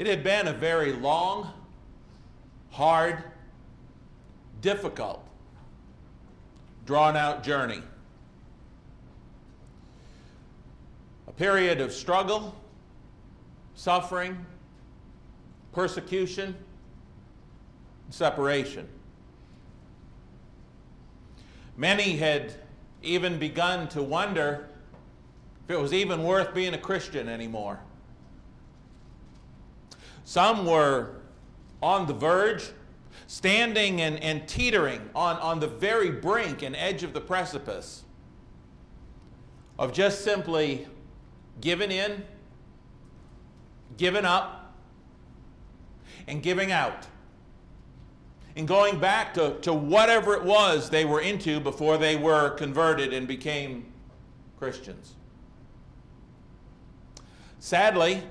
It had been a very long, hard, difficult, drawn out journey. A period of struggle, suffering, persecution, separation. Many had even begun to wonder if it was even worth being a Christian anymore. Some were on the verge, standing and, and teetering on, on the very brink and edge of the precipice of just simply giving in, giving up, and giving out. And going back to, to whatever it was they were into before they were converted and became Christians. Sadly,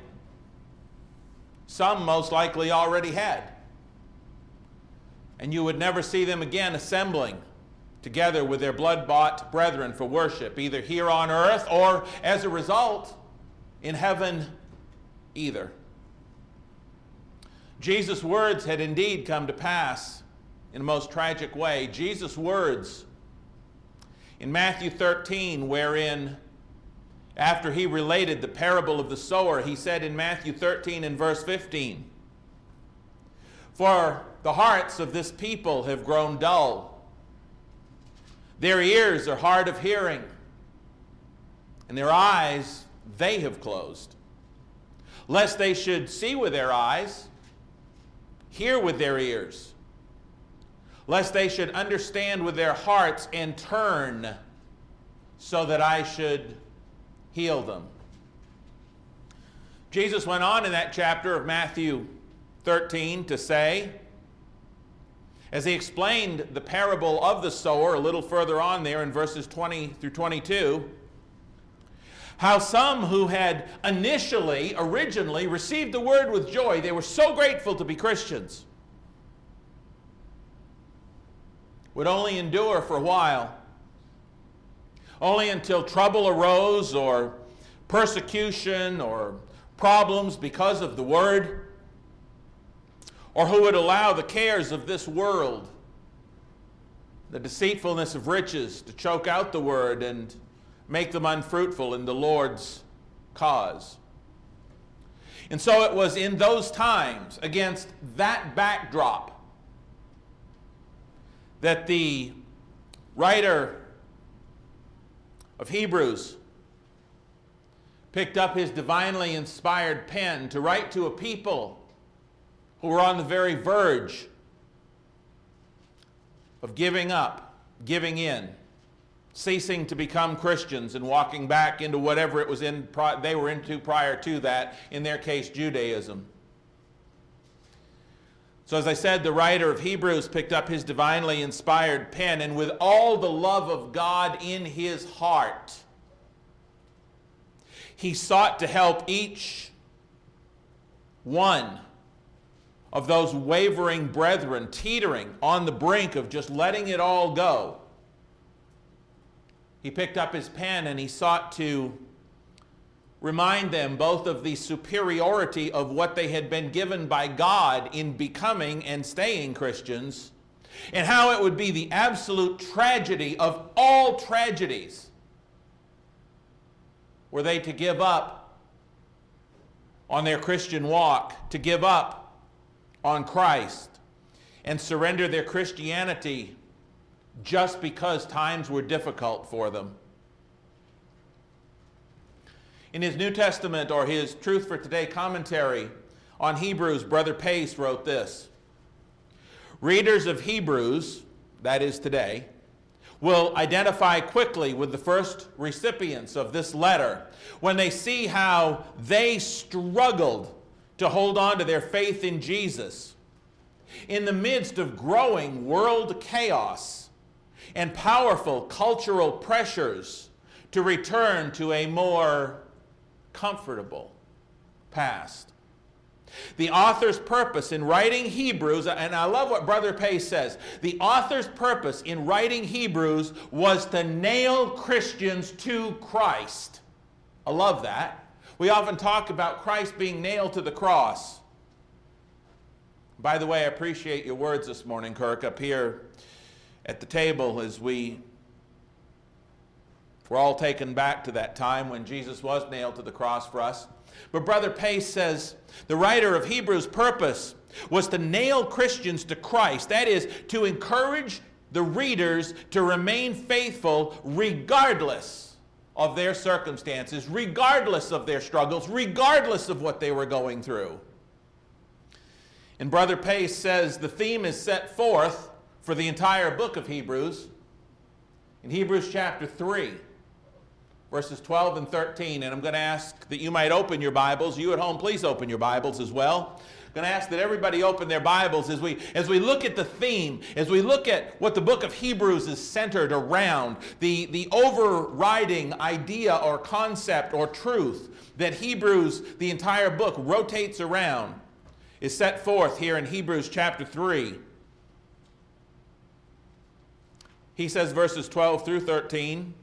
some most likely already had. And you would never see them again assembling together with their blood bought brethren for worship, either here on earth or, as a result, in heaven either. Jesus' words had indeed come to pass in a most tragic way. Jesus' words in Matthew 13, wherein after he related the parable of the sower, he said in Matthew 13 and verse 15, For the hearts of this people have grown dull, their ears are hard of hearing, and their eyes they have closed, lest they should see with their eyes, hear with their ears, lest they should understand with their hearts and turn, so that I should heal them. Jesus went on in that chapter of Matthew 13 to say, as he explained the parable of the sower a little further on there in verses 20 through 22, how some who had initially, originally received the word with joy, they were so grateful to be Christians, would only endure for a while only until trouble arose or persecution or problems because of the word, or who would allow the cares of this world, the deceitfulness of riches, to choke out the word and make them unfruitful in the Lord's cause. And so it was in those times, against that backdrop, that the writer of Hebrews picked up his divinely inspired pen to write to a people who were on the very verge of giving up, giving in, ceasing to become Christians and walking back into whatever it was in they were into prior to that, in their case Judaism. So, as I said, the writer of Hebrews picked up his divinely inspired pen, and with all the love of God in his heart, he sought to help each one of those wavering brethren, teetering on the brink of just letting it all go. He picked up his pen and he sought to remind them both of the superiority of what they had been given by God in becoming and staying Christians, and how it would be the absolute tragedy of all tragedies were they to give up on their Christian walk, to give up on Christ, and surrender their Christianity just because times were difficult for them. In his New Testament or his Truth for Today commentary on Hebrews, Brother Pace wrote this. Readers of Hebrews, that is today, will identify quickly with the first recipients of this letter when they see how they struggled to hold on to their faith in Jesus in the midst of growing world chaos and powerful cultural pressures to return to a more comfortable past. The author's purpose in writing Hebrews, and I love what Brother Pace says, the author's purpose in writing Hebrews was to nail Christians to Christ. I love that. We often talk about Christ being nailed to the cross. By the way, I appreciate your words this morning, Kirk, up here at the table as we were all taken back to that time when Jesus was nailed to the cross for us. But Brother Pace says the writer of Hebrews' purpose was to nail Christians to Christ. That is, to encourage the readers to remain faithful regardless of their circumstances, regardless of their struggles, regardless of what they were going through. And Brother Pace says the theme is set forth for the entire book of Hebrews in Hebrews chapter 3, verses 12 and 13. And I'm going to ask that you might open your Bibles. You at home, please open your Bibles as well. I'm going to ask that everybody open their Bibles as we, as we look at the theme, as we look at what the book of Hebrews is centered around, the, the overriding idea or concept or truth that Hebrews, the entire book, rotates around is set forth here in Hebrews chapter 3. He says verses 12 through 13.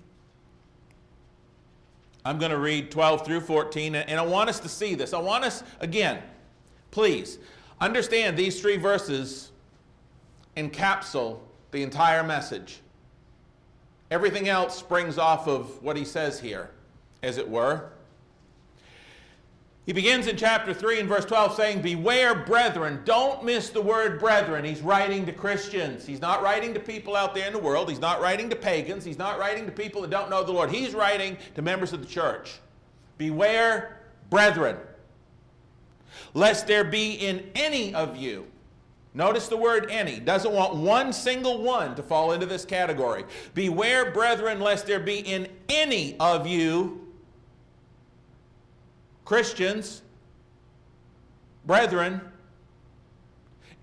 I'm going to read 12 through 14, and I want us to see this. I want us, again, please, understand these three verses encapsulate the entire message. Everything else springs off of what he says here, as it were. He begins in chapter 3 and verse 12 saying, Beware, brethren. Don't miss the word brethren. He's writing to Christians. He's not writing to people out there in the world. He's not writing to pagans. He's not writing to people that don't know the Lord. He's writing to members of the church. Beware, brethren, lest there be in any of you. Notice the word any. Doesn't want one single one to fall into this category. Beware, brethren, lest there be in any of you Christians, brethren,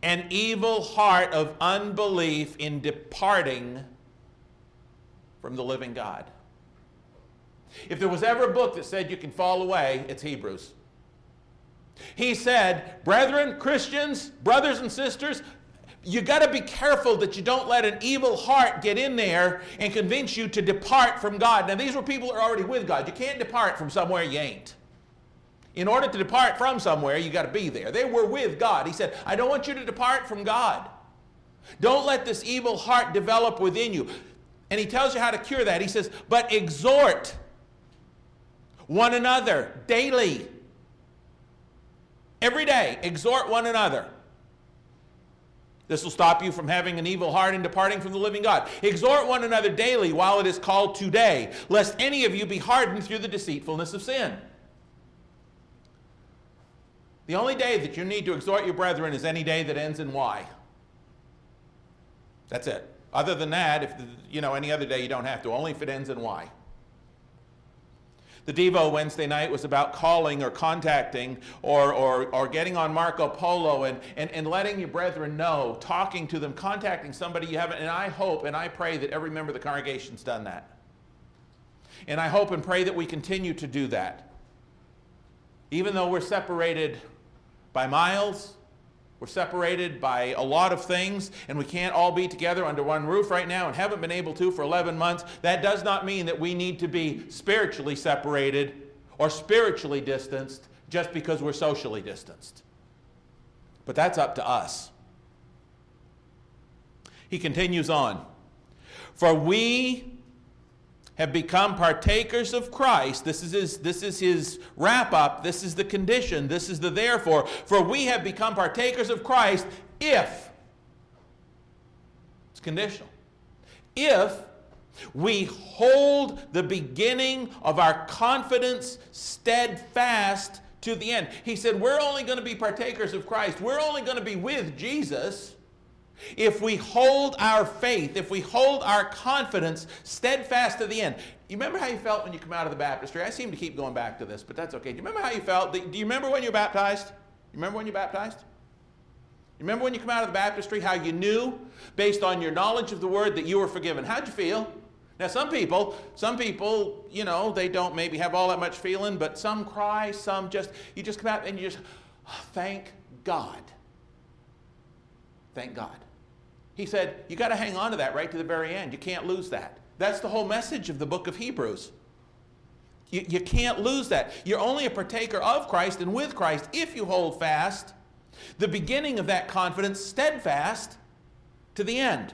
an evil heart of unbelief in departing from the living God. If there was ever a book that said you can fall away, it's Hebrews. He said, Brethren, Christians, brothers and sisters, you got to be careful that you don't let an evil heart get in there and convince you to depart from God. Now, these were people who are already with God. You can't depart from somewhere you ain't. In order to depart from somewhere, you got to be there. They were with God. He said, I don't want you to depart from God. Don't let this evil heart develop within you. And he tells you how to cure that. He says, but exhort one another daily. Every day, exhort one another. This will stop you from having an evil heart and departing from the living God. Exhort one another daily while it is called today, lest any of you be hardened through the deceitfulness of sin. The only day that you need to exhort your brethren is any day that ends in Y. That's it. Other than that, if you know any other day you don't have to, only if it ends in Y. The Devo Wednesday night was about calling or contacting or, or, or getting on Marco Polo and, and, and letting your brethren know, talking to them, contacting somebody you haven't. And I hope and I pray that every member of the congregation's done that. And I hope and pray that we continue to do that. Even though we're separated by miles. We're separated by a lot of things, and we can't all be together under one roof right now and haven't been able to for 11 months. That does not mean that we need to be spiritually separated or spiritually distanced just because we're socially distanced. But that's up to us. He continues on. For we have become partakers of Christ. This is his, this is his wrap up. This is the condition. This is the therefore. For we have become partakers of Christ if, it's conditional, if we hold the beginning of our confidence steadfast to the end. He said, We're only going to be partakers of Christ. We're only going to be with Jesus if we hold our faith, if we hold our confidence steadfast to the end. You remember how you felt when you come out of the baptistry? I seem to keep going back to this, but that's okay. Do you remember how you felt? Do you remember when you were baptized? You remember when you baptized? You remember when you come out of the baptistry how you knew, based on your knowledge of the word, that you were forgiven? How'd you feel? Now, some people, some people, you know, they don't maybe have all that much feeling, but some cry, some just, you just come out and you just, oh, thank God. Thank God. He said, you got to hang on to that right to the very end. You can't lose that. That's the whole message of the book of Hebrews. You, you can't lose that. You're only a partaker of Christ and with Christ if you hold fast The beginning of that confidence, steadfast to the end.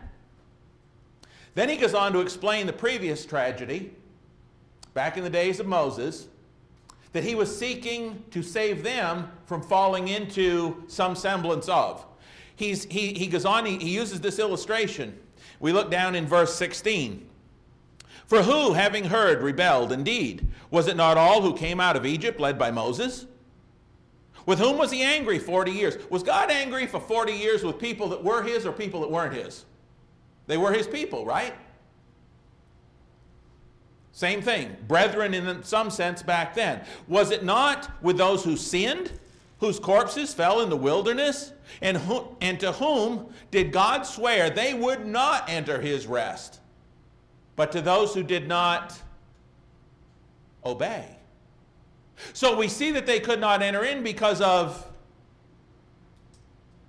Then he goes on to explain the previous tragedy, back in the days of Moses, that he was seeking to save them from falling into some semblance of. He's, he, he goes on, he, he uses this illustration. We look down in verse 16. For who, having heard, rebelled? Indeed, was it not all who came out of Egypt led by Moses? With whom was he angry 40 years? Was God angry for 40 years with people that were his or people that weren't his? They were his people, right? Same thing. Brethren, in some sense, back then. Was it not with those who sinned, whose corpses fell in the wilderness? And, who, and to whom did God swear they would not enter his rest? But to those who did not obey. So we see that they could not enter in because of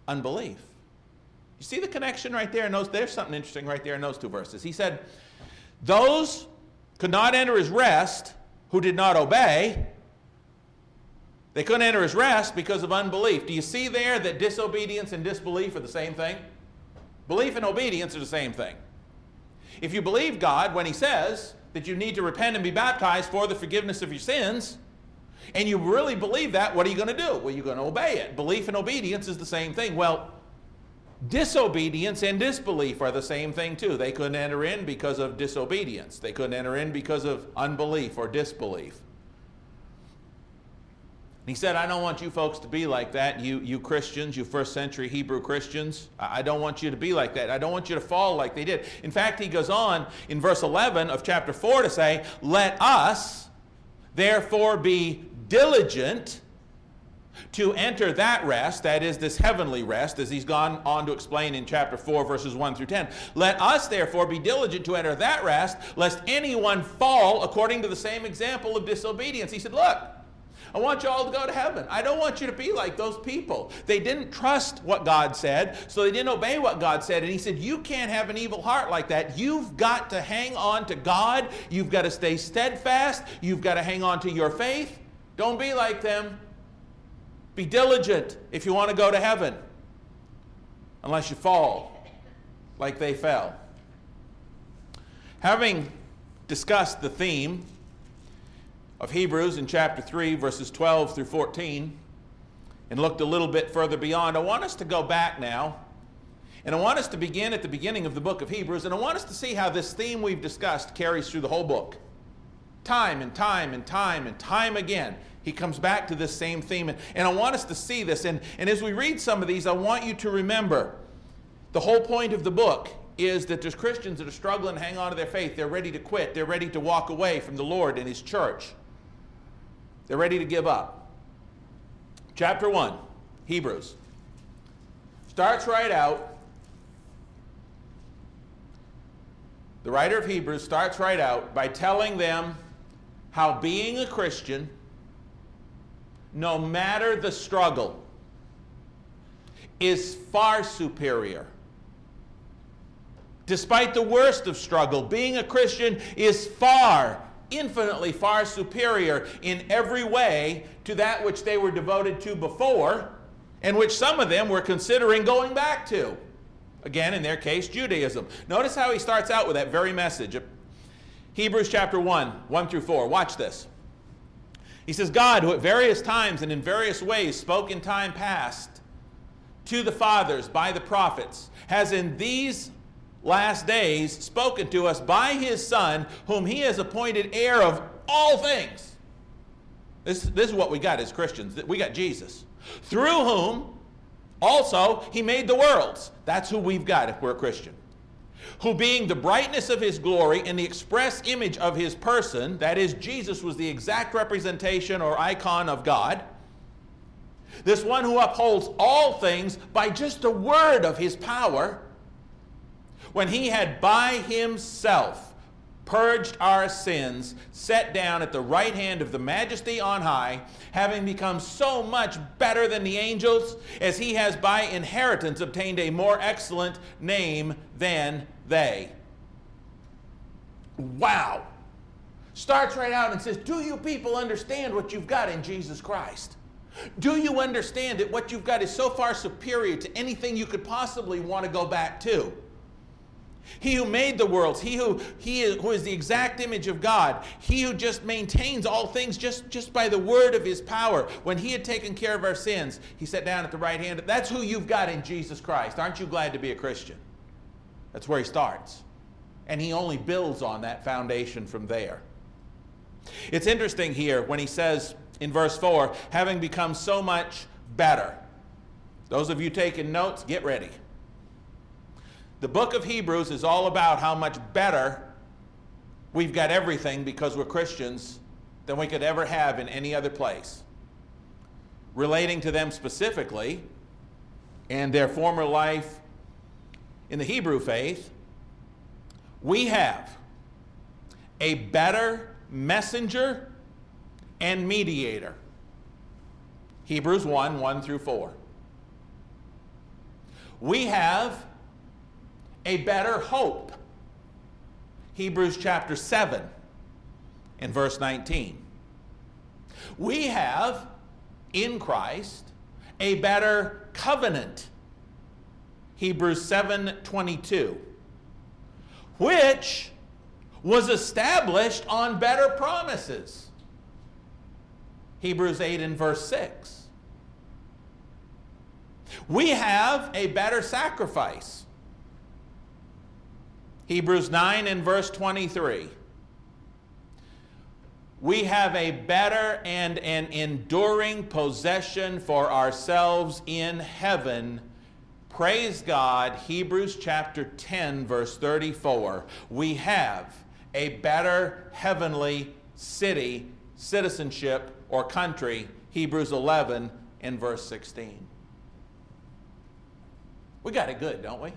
unbelief. You see the connection right there in those? There's something interesting right there in those two verses. He said, Those could not enter his rest who did not obey. They couldn't enter his rest because of unbelief. Do you see there that disobedience and disbelief are the same thing? Belief and obedience are the same thing. If you believe God when he says that you need to repent and be baptized for the forgiveness of your sins, and you really believe that, what are you going to do? Well, you're going to obey it. Belief and obedience is the same thing. Well, disobedience and disbelief are the same thing too. They couldn't enter in because of disobedience, they couldn't enter in because of unbelief or disbelief. He said, I don't want you folks to be like that, you, you Christians, you first century Hebrew Christians. I don't want you to be like that. I don't want you to fall like they did. In fact, he goes on in verse 11 of chapter 4 to say, Let us therefore be diligent to enter that rest, that is, this heavenly rest, as he's gone on to explain in chapter 4, verses 1 through 10. Let us therefore be diligent to enter that rest, lest anyone fall according to the same example of disobedience. He said, Look, I want you all to go to heaven. I don't want you to be like those people. They didn't trust what God said, so they didn't obey what God said. And He said, You can't have an evil heart like that. You've got to hang on to God. You've got to stay steadfast. You've got to hang on to your faith. Don't be like them. Be diligent if you want to go to heaven, unless you fall like they fell. Having discussed the theme of Hebrews in chapter 3, verses 12 through 14, and looked a little bit further beyond, I want us to go back now. And I want us to begin at the beginning of the book of Hebrews, and I want us to see how this theme we've discussed carries through the whole book. Time and time and time and time again, he comes back to this same theme. And, and I want us to see this. And, and as we read some of these, I want you to remember the whole point of the book is that there's Christians that are struggling to hang on to their faith. They're ready to quit, they're ready to walk away from the Lord and His church. They're ready to give up. Chapter 1, Hebrews. Starts right out. The writer of Hebrews starts right out by telling them how being a Christian, no matter the struggle, is far superior. Despite the worst of struggle, being a Christian is far infinitely far superior in every way to that which they were devoted to before, and which some of them were considering going back to. Again, in their case, Judaism. Notice how he starts out with that very message. Hebrews chapter 1, 1 through 4. Watch this. He says, God, who at various times and in various ways spoke in time past to the fathers by the prophets, has in these last days spoken to us by his Son, whom he has appointed heir of all things. This, this is what we got as Christians. We got Jesus. Through whom also he made the worlds. That's who we've got if we're a Christian. Who being the brightness of his glory and the express image of his person, that is, Jesus was the exact representation or icon of God. This one who upholds all things by just the word of his power when he had by himself purged our sins, sat down at the right hand of the majesty on high, having become so much better than the angels, as he has by inheritance obtained a more excellent name than they. Wow. Starts right out and says, Do you people understand what you've got in Jesus Christ? Do you understand that what you've got is so far superior to anything you could possibly want to go back to? He who made the worlds, he who he is, who is the exact image of God, he who just maintains all things just, just by the word of his power. When he had taken care of our sins, he sat down at the right hand. That's who you've got in Jesus Christ. Aren't you glad to be a Christian? That's where he starts. And he only builds on that foundation from there. It's interesting here when he says in verse 4, having become so much better. Those of you taking notes, get ready. The book of Hebrews is all about how much better we've got everything because we're Christians than we could ever have in any other place. Relating to them specifically and their former life in the Hebrew faith, we have a better messenger and mediator. Hebrews 1 1 through 4. We have a better hope. Hebrews chapter 7 and verse 19. We have in Christ a better covenant. Hebrews 7:22 which was established on better promises. Hebrews 8 and verse 6. We have a better sacrifice. Hebrews 9 and verse 23. We have a better and an enduring possession for ourselves in heaven. Praise God, Hebrews chapter 10, verse 34. We have a better heavenly city, citizenship, or country. Hebrews 11 and verse 16. We got it good, don't we?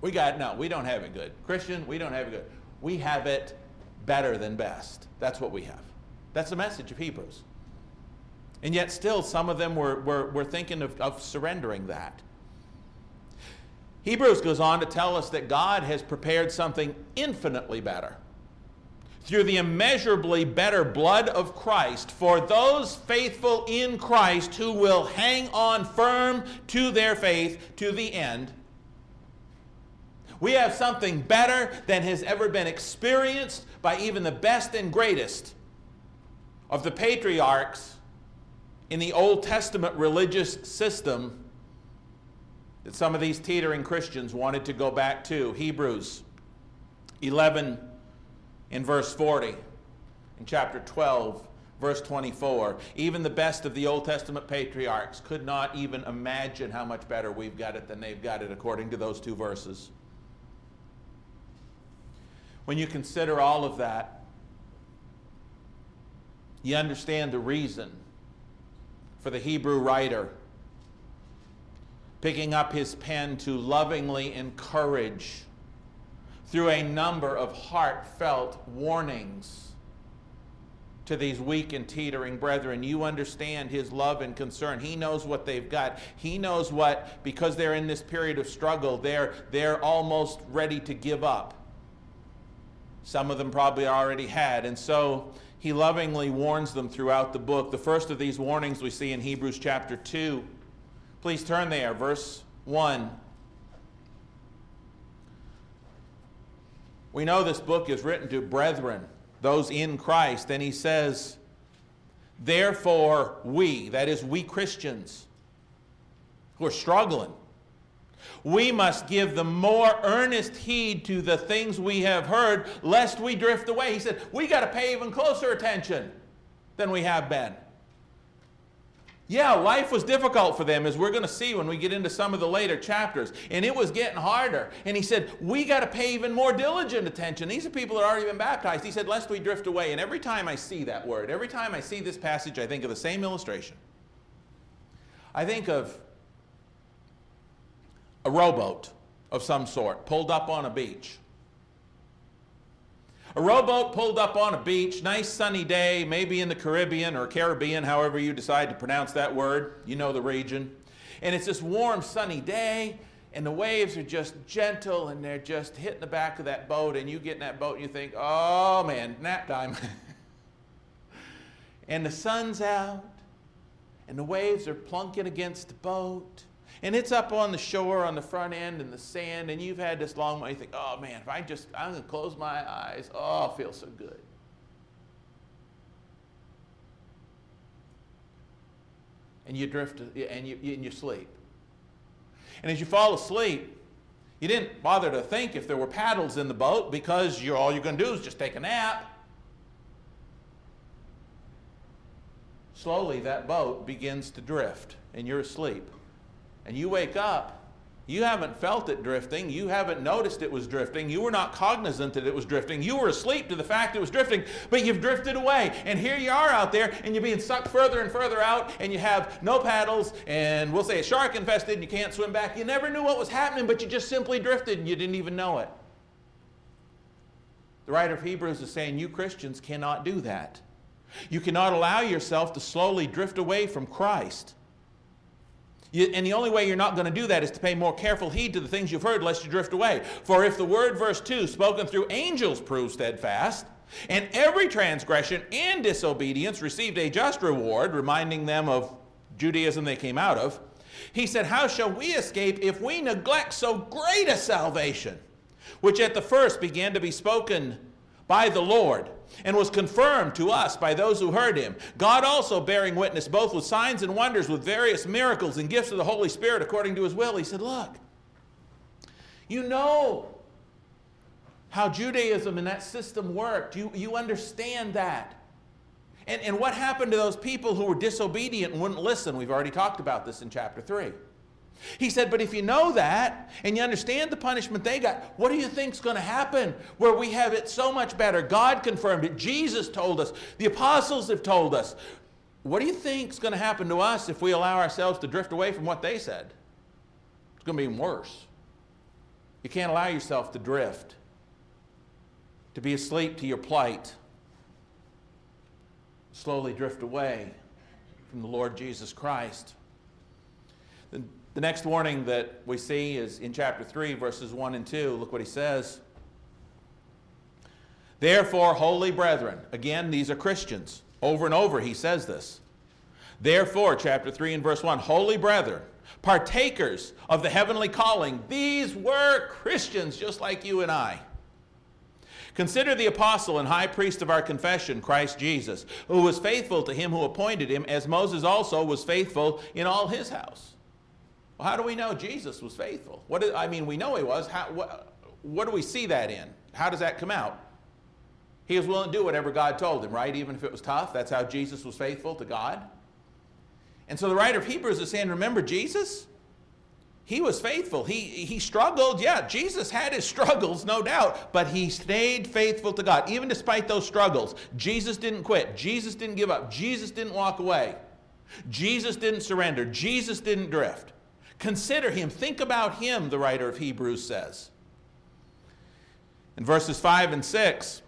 We got, no, we don't have it good. Christian, we don't have it good. We have it better than best. That's what we have. That's the message of Hebrews. And yet, still, some of them were, were, were thinking of, of surrendering that. Hebrews goes on to tell us that God has prepared something infinitely better through the immeasurably better blood of Christ for those faithful in Christ who will hang on firm to their faith to the end we have something better than has ever been experienced by even the best and greatest of the patriarchs in the Old Testament religious system that some of these teetering Christians wanted to go back to. Hebrews 11 in verse 40, in chapter 12, verse 24. Even the best of the Old Testament patriarchs could not even imagine how much better we've got it than they've got it, according to those two verses. When you consider all of that, you understand the reason for the Hebrew writer picking up his pen to lovingly encourage through a number of heartfelt warnings to these weak and teetering brethren. You understand his love and concern. He knows what they've got. He knows what, because they're in this period of struggle, they're, they're almost ready to give up. Some of them probably already had. And so he lovingly warns them throughout the book. The first of these warnings we see in Hebrews chapter 2. Please turn there, verse 1. We know this book is written to brethren, those in Christ, and he says, Therefore, we, that is, we Christians, who are struggling, we must give the more earnest heed to the things we have heard, lest we drift away. He said, we got to pay even closer attention than we have been. Yeah, life was difficult for them, as we're going to see when we get into some of the later chapters. And it was getting harder. And he said, We got to pay even more diligent attention. These are people that have already been baptized. He said, Lest we drift away. And every time I see that word, every time I see this passage, I think of the same illustration. I think of a rowboat of some sort pulled up on a beach. A rowboat pulled up on a beach, nice sunny day, maybe in the Caribbean or Caribbean, however you decide to pronounce that word. You know the region. And it's this warm, sunny day, and the waves are just gentle and they're just hitting the back of that boat. And you get in that boat and you think, oh man, nap time. and the sun's out, and the waves are plunking against the boat, and it's up on the shore on the front end in the sand, and you've had this long way. You think, oh man, if I just, I'm going to close my eyes, oh, it feels so good. And you drift, and you, and you sleep. And as you fall asleep, you didn't bother to think if there were paddles in the boat because you're, all you're going to do is just take a nap. Slowly, that boat begins to drift, and you're asleep. And you wake up, you haven't felt it drifting. You haven't noticed it was drifting. You were not cognizant that it was drifting. You were asleep to the fact it was drifting, but you've drifted away. And here you are out there, and you're being sucked further and further out, and you have no paddles, and we'll say a shark infested, and you can't swim back. You never knew what was happening, but you just simply drifted, and you didn't even know it. The writer of Hebrews is saying, You Christians cannot do that. You cannot allow yourself to slowly drift away from Christ. You, and the only way you're not going to do that is to pay more careful heed to the things you've heard, lest you drift away. For if the word, verse 2, spoken through angels proves steadfast, and every transgression and disobedience received a just reward, reminding them of Judaism they came out of, he said, How shall we escape if we neglect so great a salvation, which at the first began to be spoken by the Lord? And was confirmed to us by those who heard him. God also bearing witness both with signs and wonders, with various miracles and gifts of the Holy Spirit according to his will. He said, Look, you know how Judaism and that system worked. You, you understand that. And, and what happened to those people who were disobedient and wouldn't listen? We've already talked about this in chapter 3. He said, But if you know that and you understand the punishment they got, what do you think is going to happen where we have it so much better? God confirmed it. Jesus told us. The apostles have told us. What do you think is going to happen to us if we allow ourselves to drift away from what they said? It's going to be even worse. You can't allow yourself to drift, to be asleep to your plight, slowly drift away from the Lord Jesus Christ. The next warning that we see is in chapter 3, verses 1 and 2. Look what he says. Therefore, holy brethren, again, these are Christians. Over and over, he says this. Therefore, chapter 3 and verse 1, holy brethren, partakers of the heavenly calling, these were Christians just like you and I. Consider the apostle and high priest of our confession, Christ Jesus, who was faithful to him who appointed him, as Moses also was faithful in all his house. Well, how do we know Jesus was faithful? What is, I mean, we know he was. How, what, what do we see that in? How does that come out? He was willing to do whatever God told him, right? Even if it was tough. That's how Jesus was faithful to God. And so the writer of Hebrews is saying, remember Jesus? He was faithful. He, he struggled. Yeah, Jesus had his struggles, no doubt, but he stayed faithful to God. Even despite those struggles, Jesus didn't quit. Jesus didn't give up. Jesus didn't walk away. Jesus didn't surrender. Jesus didn't drift. Consider him. Think about him, the writer of Hebrews says. In verses 5 and 6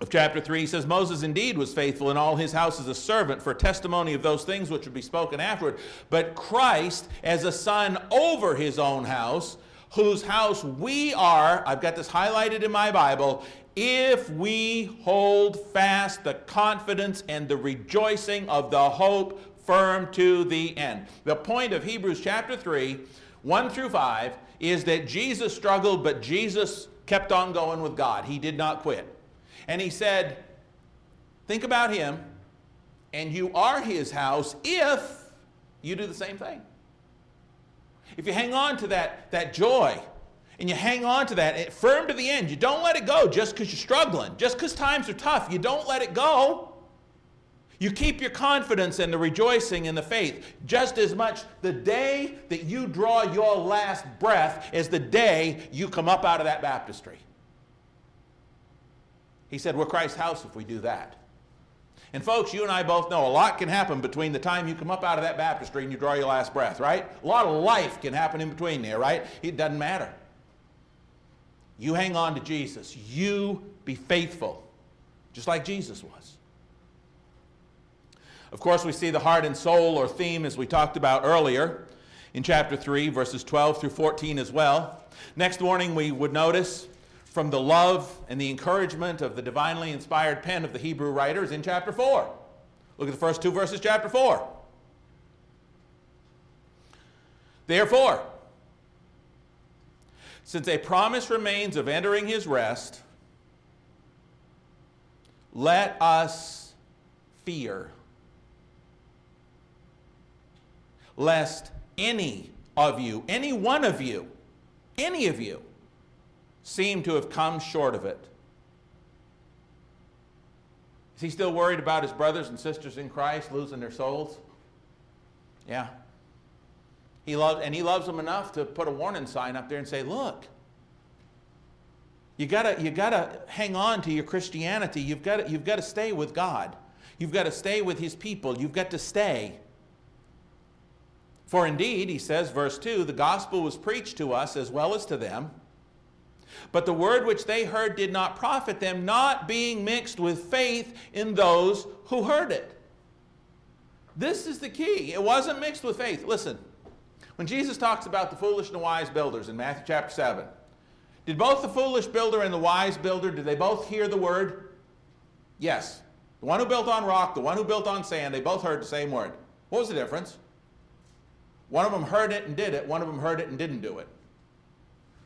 of chapter 3, he says, Moses indeed was faithful in all his house as a servant for testimony of those things which would be spoken afterward. But Christ as a son over his own house, whose house we are, I've got this highlighted in my Bible, if we hold fast the confidence and the rejoicing of the hope firm to the end. The point of Hebrews chapter 3, 1 through 5, is that Jesus struggled, but Jesus kept on going with God. He did not quit. And he said, Think about him, and you are his house if you do the same thing. If you hang on to that, that joy, and you hang on to that firm to the end, you don't let it go just because you're struggling, just because times are tough, you don't let it go. You keep your confidence and the rejoicing in the faith just as much the day that you draw your last breath as the day you come up out of that baptistry. He said, We're Christ's house if we do that. And folks, you and I both know a lot can happen between the time you come up out of that baptistry and you draw your last breath, right? A lot of life can happen in between there, right? It doesn't matter. You hang on to Jesus. You be faithful, just like Jesus was. Of course, we see the heart and soul or theme as we talked about earlier in chapter 3, verses 12 through 14 as well. Next morning, we would notice from the love and the encouragement of the divinely inspired pen of the Hebrew writers in chapter 4. Look at the first two verses, chapter 4. Therefore, since a promise remains of entering his rest, let us fear, lest any of you, any one of you, any of you, seem to have come short of it. Is he still worried about his brothers and sisters in Christ losing their souls? Yeah. He loves, and he loves them enough to put a warning sign up there and say, look, you gotta, you gotta hang on to your Christianity. You've got you've got to stay with God. You've got to stay with his people. You've got to stay. For indeed, he says, verse 2, the gospel was preached to us as well as to them. But the word which they heard did not profit them, not being mixed with faith in those who heard it. This is the key. It wasn't mixed with faith. Listen, when Jesus talks about the foolish and the wise builders in Matthew chapter 7, did both the foolish builder and the wise builder, did they both hear the word? Yes. The one who built on rock, the one who built on sand, they both heard the same word. What was the difference? One of them heard it and did it, one of them heard it and didn't do it.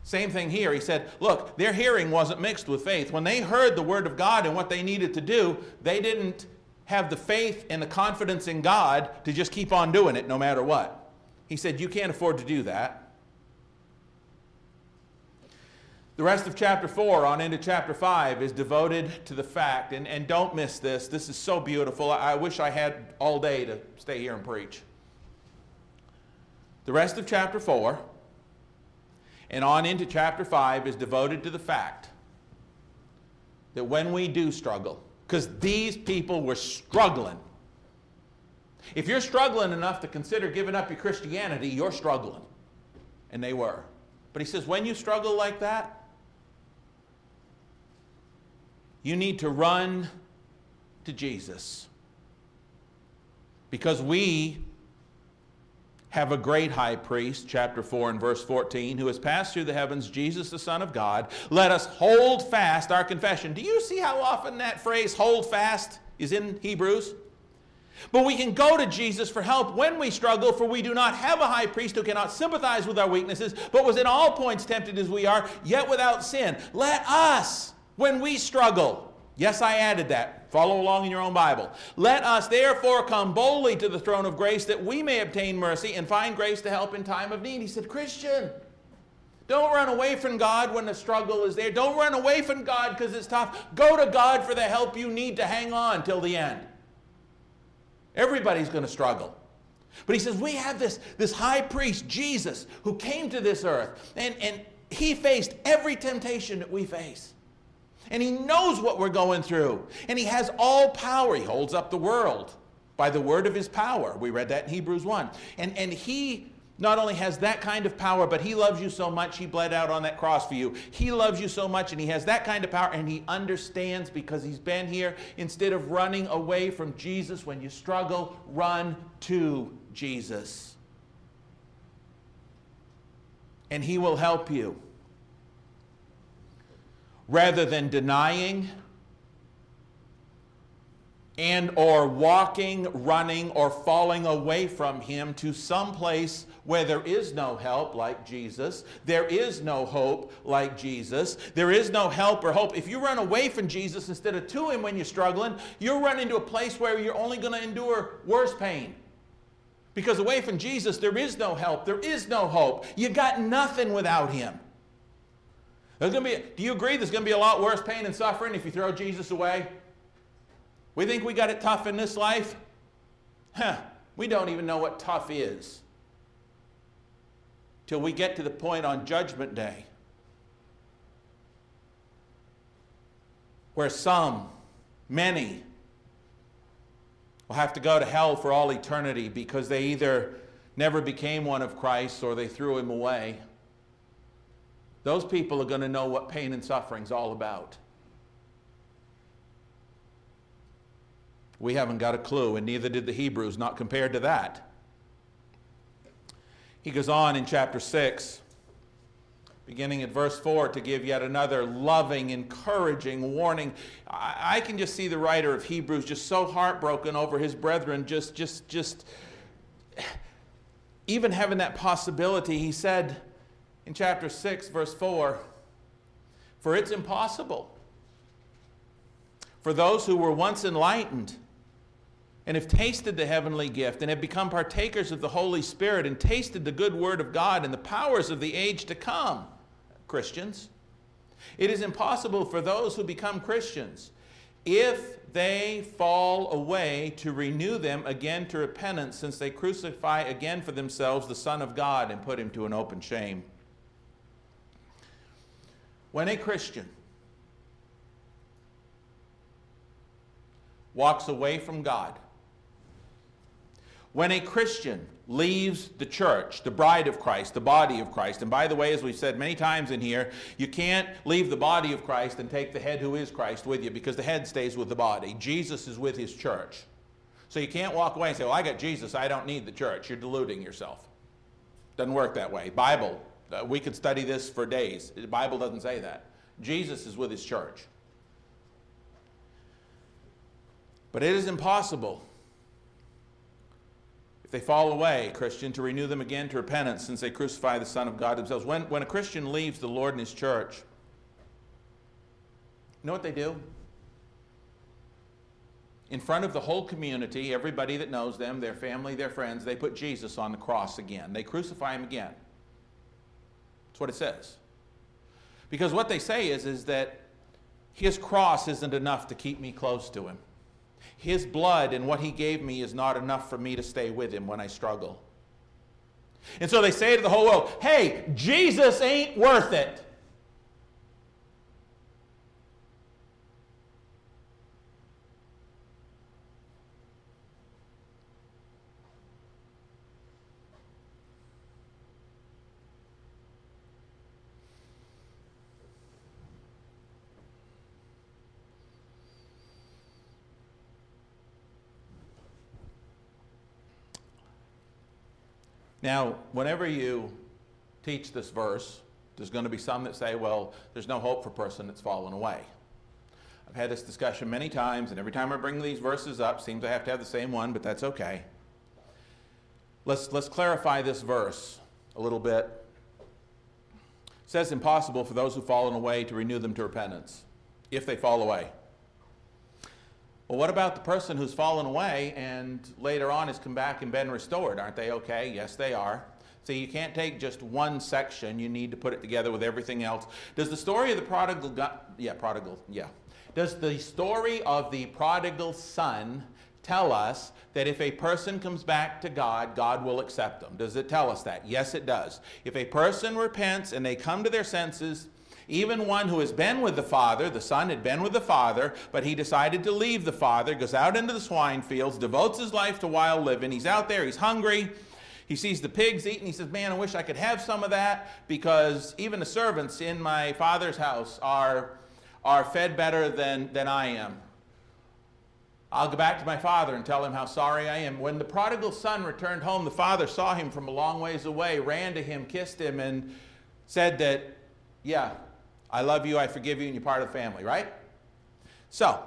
Same thing here. He said, Look, their hearing wasn't mixed with faith. When they heard the word of God and what they needed to do, they didn't have the faith and the confidence in God to just keep on doing it no matter what. He said, You can't afford to do that. The rest of chapter 4 on into chapter 5 is devoted to the fact, and, and don't miss this, this is so beautiful. I, I wish I had all day to stay here and preach. The rest of chapter 4 and on into chapter 5 is devoted to the fact that when we do struggle, because these people were struggling if you're struggling enough to consider giving up your Christianity, you're struggling. And they were. But he says, when you struggle like that, you need to run to Jesus. Because we have a great high priest, chapter 4 and verse 14, who has passed through the heavens, Jesus the Son of God. Let us hold fast our confession. Do you see how often that phrase, hold fast, is in Hebrews? But we can go to Jesus for help when we struggle, for we do not have a high priest who cannot sympathize with our weaknesses, but was in all points tempted as we are, yet without sin. Let us, when we struggle, yes, I added that. Follow along in your own Bible. Let us therefore come boldly to the throne of grace that we may obtain mercy and find grace to help in time of need. He said, Christian, don't run away from God when the struggle is there. Don't run away from God because it's tough. Go to God for the help you need to hang on till the end. Everybody's going to struggle. But he says, we have this, this high priest, Jesus, who came to this earth, and, and he faced every temptation that we face. And he knows what we're going through. And he has all power. He holds up the world by the word of his power. We read that in Hebrews 1. And, and he not only has that kind of power, but he loves you so much, he bled out on that cross for you. He loves you so much, and he has that kind of power, and he understands because he's been here. Instead of running away from Jesus when you struggle, run to Jesus. And he will help you. Rather than denying, and or walking, running, or falling away from him to some place where there is no help like Jesus, there is no hope like Jesus, there is no help or hope. If you run away from Jesus instead of to him when you're struggling, you'll run into a place where you're only going to endure worse pain. Because away from Jesus, there is no help, there is no hope. You got nothing without him. There's going to be, do you agree there's going to be a lot worse pain and suffering if you throw Jesus away? We think we got it tough in this life? Huh, we don't even know what tough is till we get to the point on Judgment Day where some, many, will have to go to hell for all eternity because they either never became one of Christ or they threw him away. Those people are going to know what pain and suffering is all about. We haven't got a clue, and neither did the Hebrews, not compared to that. He goes on in chapter 6 beginning at verse 4 to give yet another loving, encouraging warning. I, I, can just see the writer of Hebrews just so heartbroken over his brethren, just, just, just, even having that possibility. He said in chapter 6, verse 4 For it's impossible for those who were once enlightened and have tasted the heavenly gift and have become partakers of the Holy Spirit and tasted the good word of God and the powers of the age to come, Christians. It is impossible for those who become Christians, if they fall away, to renew them again to repentance, since they crucify again for themselves the Son of God and put him to an open shame. When a Christian walks away from God, when a Christian leaves the church, the bride of Christ, the body of Christ, and by the way, as we've said many times in here, you can't leave the body of Christ and take the head who is Christ with you because the head stays with the body. Jesus is with his church. So you can't walk away and say, Well, I got Jesus, I don't need the church. You're deluding yourself. Doesn't work that way. Bible, uh, we could study this for days. The Bible doesn't say that. Jesus is with his church. But it is impossible if they fall away, Christian, to renew them again to repentance since they crucify the Son of God themselves. When, when a Christian leaves the Lord and his church, you know what they do? In front of the whole community, everybody that knows them, their family, their friends, they put Jesus on the cross again. They crucify him again. That's what it says. Because what they say is, is that his cross isn't enough to keep me close to him. His blood and what He gave me is not enough for me to stay with Him when I struggle. And so they say to the whole world, hey, Jesus ain't worth it. Now, whenever you teach this verse, there's going to be some that say, well, there's no hope for a person that's fallen away. I've had this discussion many times, and every time I bring these verses up, seems I have to have the same one, but that's okay. Let's, let's clarify this verse a little bit. It says impossible for those who've fallen away to renew them to repentance, if they fall away. Well, what about the person who's fallen away and later on has come back and been restored? Aren't they okay? Yes, they are. See, you can't take just one section. You need to put it together with everything else. Does the story of the prodigal, go- yeah, prodigal, yeah. Does the story of the prodigal son tell us that if a person comes back to God, God will accept them? Does it tell us that? Yes, it does. If a person repents and they come to their senses, even one who has been with the father, the son had been with the father, but he decided to leave the father, goes out into the swine fields, devotes his life to wild living. He's out there, he's hungry. He sees the pigs eating. He says, Man, I wish I could have some of that because even the servants in my father's house are, are fed better than, than I am. I'll go back to my father and tell him how sorry I am. When the prodigal son returned home, the father saw him from a long ways away, ran to him, kissed him, and said that, Yeah, I love you, I forgive you, and you're part of the family, right? So,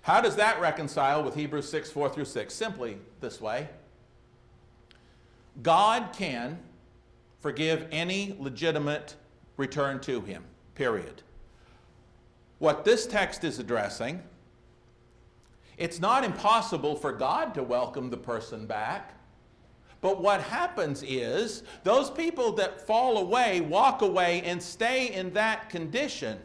how does that reconcile with Hebrews 6 4 through 6? Simply this way God can forgive any legitimate return to Him, period. What this text is addressing, it's not impossible for God to welcome the person back. But what happens is those people that fall away walk away and stay in that condition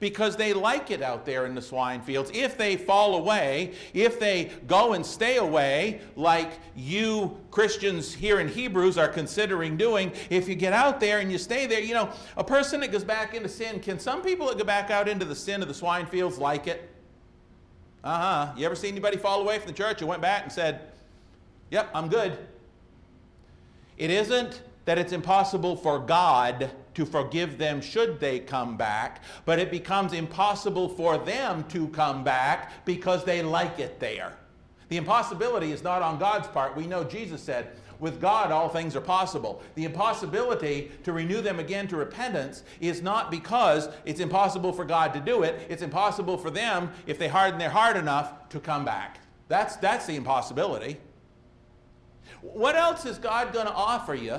because they like it out there in the swine fields. If they fall away, if they go and stay away, like you Christians here in Hebrews are considering doing, if you get out there and you stay there, you know, a person that goes back into sin, can some people that go back out into the sin of the swine fields like it? Uh huh. You ever see anybody fall away from the church and went back and said, Yep, I'm good? It isn't that it's impossible for God to forgive them should they come back, but it becomes impossible for them to come back because they like it there. The impossibility is not on God's part. We know Jesus said, with God, all things are possible. The impossibility to renew them again to repentance is not because it's impossible for God to do it. It's impossible for them, if they harden their heart enough, to come back. That's, that's the impossibility. What else is God going to offer you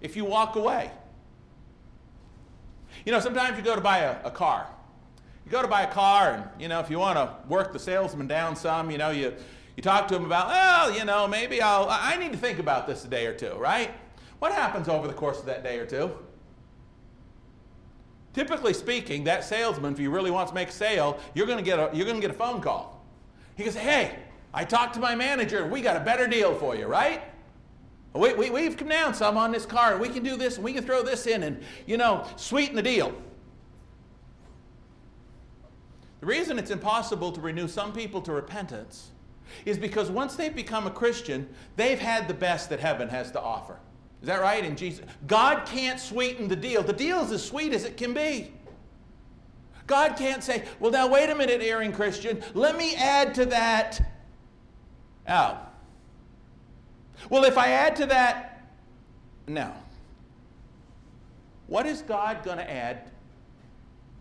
if you walk away? You know, sometimes you go to buy a, a car. You go to buy a car, and, you know, if you want to work the salesman down some, you know, you you talk to them about, well, you know, maybe I'll, I need to think about this a day or two, right? What happens over the course of that day or two? Typically speaking, that salesman, if he really wants to make a sale, you're going to get a, you're going to get a phone call. He goes, hey, I talked to my manager, and we got a better deal for you, right? We, we, we've come down some on this car, and we can do this, and we can throw this in, and, you know, sweeten the deal. The reason it's impossible to renew some people to repentance is because once they've become a Christian, they've had the best that heaven has to offer. Is that right? In Jesus, God can't sweeten the deal. The deal is as sweet as it can be. God can't say, well, now wait a minute, erring Christian, let me add to that. Oh. Well, if I add to that, no. What is God going to add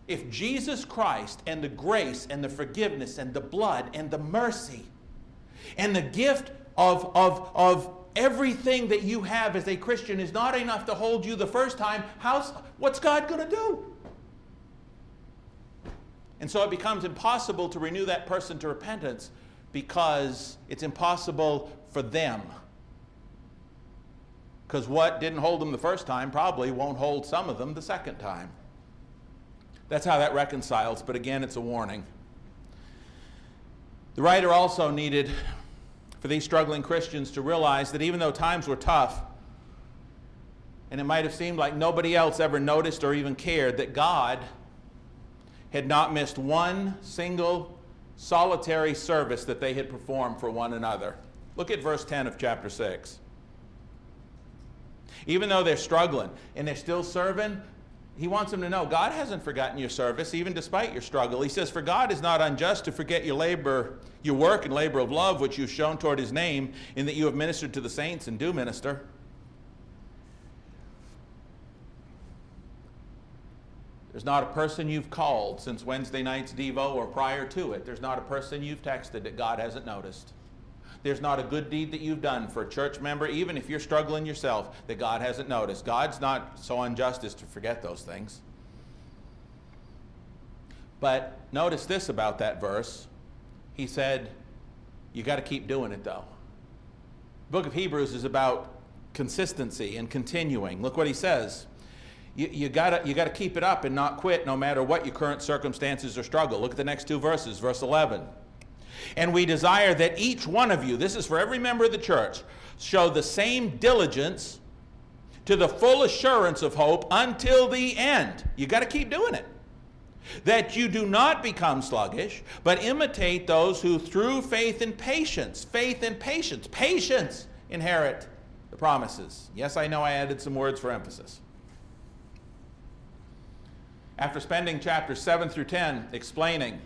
if Jesus Christ and the grace and the forgiveness and the blood and the mercy and the gift of, of, of everything that you have as a Christian is not enough to hold you the first time, how's, what's God going to do? And so it becomes impossible to renew that person to repentance because it's impossible for them. Because what didn't hold them the first time probably won't hold some of them the second time. That's how that reconciles, but again, it's a warning. The writer also needed for these struggling Christians to realize that even though times were tough, and it might have seemed like nobody else ever noticed or even cared, that God had not missed one single solitary service that they had performed for one another. Look at verse 10 of chapter 6. Even though they're struggling and they're still serving, he wants them to know God hasn't forgotten your service, even despite your struggle. He says, For God is not unjust to forget your labor, your work and labor of love, which you've shown toward his name, in that you have ministered to the saints and do minister. There's not a person you've called since Wednesday night's Devo or prior to it. There's not a person you've texted that God hasn't noticed. There's not a good deed that you've done for a church member, even if you're struggling yourself, that God hasn't noticed. God's not so unjust as to forget those things. But notice this about that verse. He said, You got to keep doing it, though. The book of Hebrews is about consistency and continuing. Look what he says. You, you got you to keep it up and not quit no matter what your current circumstances or struggle. Look at the next two verses. Verse 11. And we desire that each one of you, this is for every member of the church, show the same diligence to the full assurance of hope until the end. You got to keep doing it. That you do not become sluggish, but imitate those who through faith and patience, faith and patience, patience inherit the promises. Yes, I know I added some words for emphasis. After spending chapters 7 through 10 explaining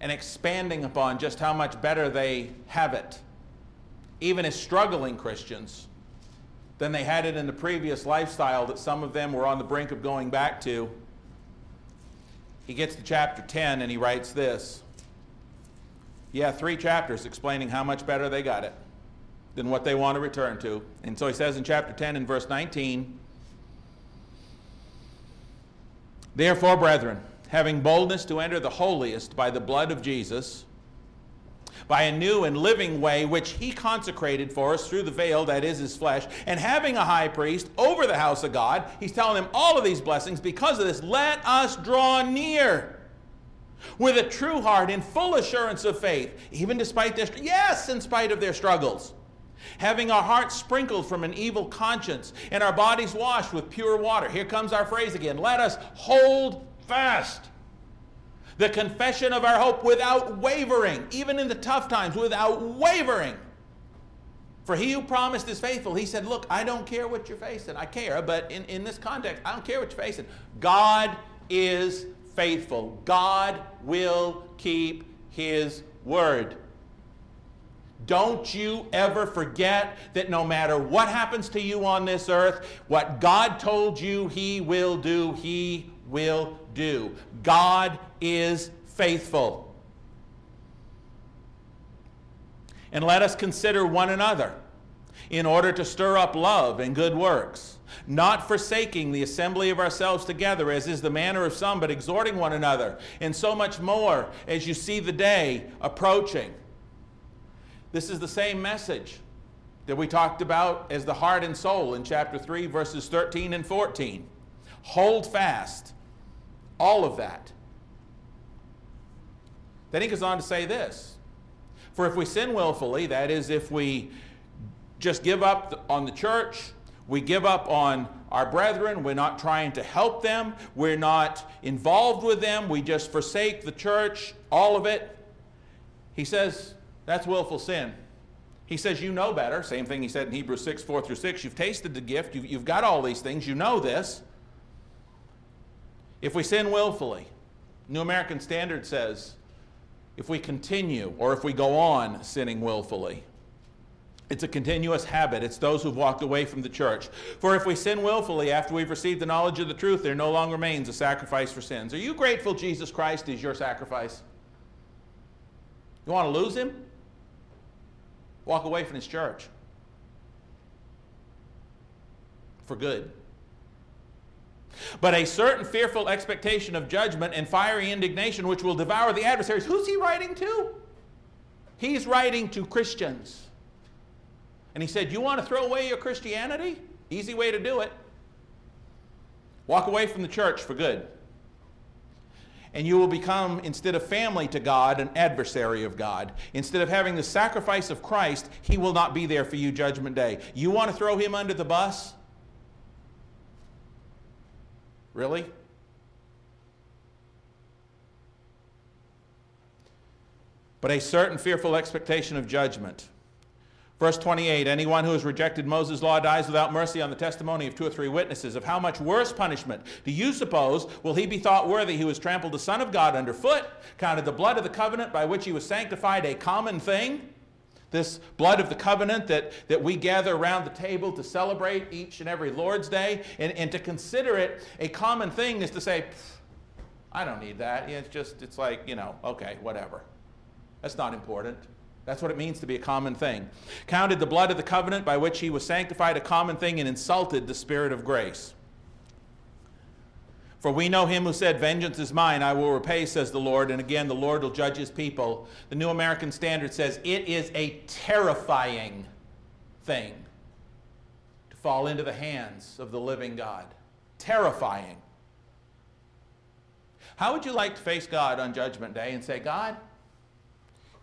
and expanding upon just how much better they have it, even as struggling Christians, than they had it in the previous lifestyle that some of them were on the brink of going back to. He gets to chapter 10 and he writes this. Yeah, three chapters explaining how much better they got it than what they want to return to. And so he says in chapter 10 and verse 19, Therefore, brethren, having boldness to enter the holiest by the blood of Jesus, by a new and living way which he consecrated for us through the veil that is his flesh, and having a high priest over the house of God, he's telling them all of these blessings. Because of this, let us draw near with a true heart in full assurance of faith, even despite their, yes, in spite of their struggles. Having our hearts sprinkled from an evil conscience and our bodies washed with pure water. Here comes our phrase again. Let us hold fast. The confession of our hope without wavering, even in the tough times, without wavering. For he who promised is faithful. He said, Look, I don't care what you're facing. I care, but in, in this context, I don't care what you're facing. God is faithful. God will keep his word. Don't you ever forget that no matter what happens to you on this earth, what God told you He will do, He will do. God is faithful. And let us consider one another in order to stir up love and good works, not forsaking the assembly of ourselves together, as is the manner of some, but exhorting one another, and so much more as you see the day approaching. This is the same message that we talked about as the heart and soul in chapter 3, verses 13 and 14. Hold fast. All of that. Then he goes on to say this For if we sin willfully, that is, if we just give up on the church, we give up on our brethren, we're not trying to help them, we're not involved with them, we just forsake the church, all of it. He says that's willful sin. He says, You know better. Same thing he said in Hebrews 6 4 through 6. You've tasted the gift, you've, you've got all these things, you know this. If we sin willfully, New American Standard says, if we continue or if we go on sinning willfully, it's a continuous habit. It's those who've walked away from the church. For if we sin willfully after we've received the knowledge of the truth, there no longer remains a sacrifice for sins. Are you grateful Jesus Christ is your sacrifice? You want to lose him? Walk away from his church. For good. But a certain fearful expectation of judgment and fiery indignation which will devour the adversaries. Who's he writing to? He's writing to Christians. And he said, You want to throw away your Christianity? Easy way to do it. Walk away from the church for good. And you will become, instead of family to God, an adversary of God. Instead of having the sacrifice of Christ, he will not be there for you judgment day. You want to throw him under the bus? Really? But a certain fearful expectation of judgment Verse 28 Anyone who has rejected Moses' law dies without mercy on the testimony of two or three witnesses. Of how much worse punishment do you suppose will he be thought worthy who has trampled the Son of God underfoot, counted the blood of the covenant by which he was sanctified a common thing? This blood of the covenant that, that we gather around the table to celebrate each and every Lord's Day, and, and to consider it a common thing is to say, I don't need that. It's just, it's like, you know, okay, whatever. That's not important. That's what it means to be a common thing. Counted the blood of the covenant by which he was sanctified a common thing and insulted the Spirit of grace. For we know him who said, Vengeance is mine, I will repay, says the Lord. And again, the Lord will judge his people. The New American Standard says, It is a terrifying thing to fall into the hands of the living God. Terrifying. How would you like to face God on Judgment Day and say, God,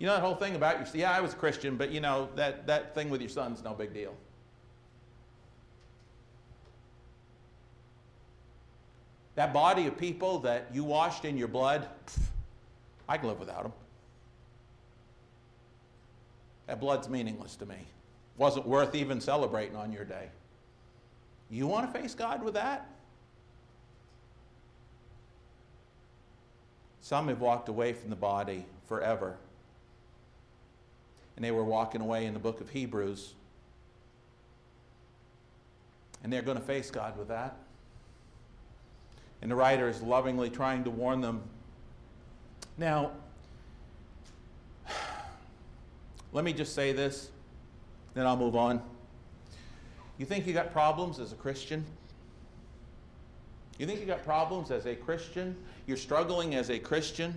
you know that whole thing about your, yeah, I was a Christian, but you know, that, that thing with your son's no big deal. That body of people that you washed in your blood, I can live without them. That blood's meaningless to me. Wasn't worth even celebrating on your day. You want to face God with that? Some have walked away from the body forever and they were walking away in the book of Hebrews. And they're going to face God with that. And the writer is lovingly trying to warn them. Now, let me just say this, then I'll move on. You think you got problems as a Christian? You think you got problems as a Christian? You're struggling as a Christian?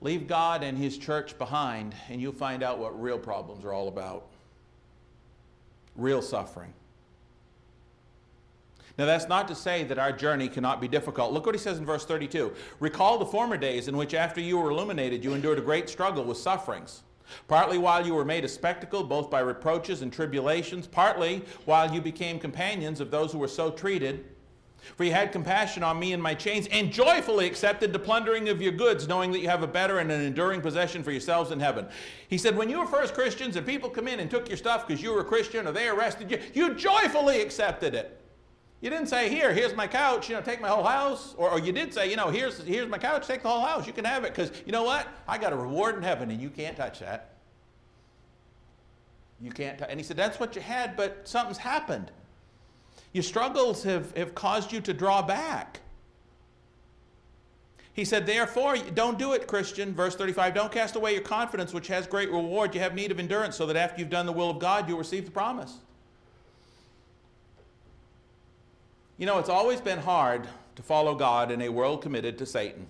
Leave God and His church behind, and you'll find out what real problems are all about. Real suffering. Now, that's not to say that our journey cannot be difficult. Look what he says in verse 32. Recall the former days in which, after you were illuminated, you endured a great struggle with sufferings. Partly while you were made a spectacle, both by reproaches and tribulations, partly while you became companions of those who were so treated. For you had compassion on me and my chains, and joyfully accepted the plundering of your goods, knowing that you have a better and an enduring possession for yourselves in heaven. He said, When you were first Christians and people come in and took your stuff because you were a Christian or they arrested you, you joyfully accepted it. You didn't say, here, here's my couch, you know, take my whole house. Or, or you did say, you know, here's, here's my couch, take the whole house. You can have it because, you know what? I got a reward in heaven and you can't touch that. You can't. T-. And he said, that's what you had, but something's happened. Your struggles have, have caused you to draw back. He said, Therefore, don't do it, Christian. Verse 35 Don't cast away your confidence, which has great reward. You have need of endurance, so that after you've done the will of God, you'll receive the promise. You know, it's always been hard to follow God in a world committed to Satan.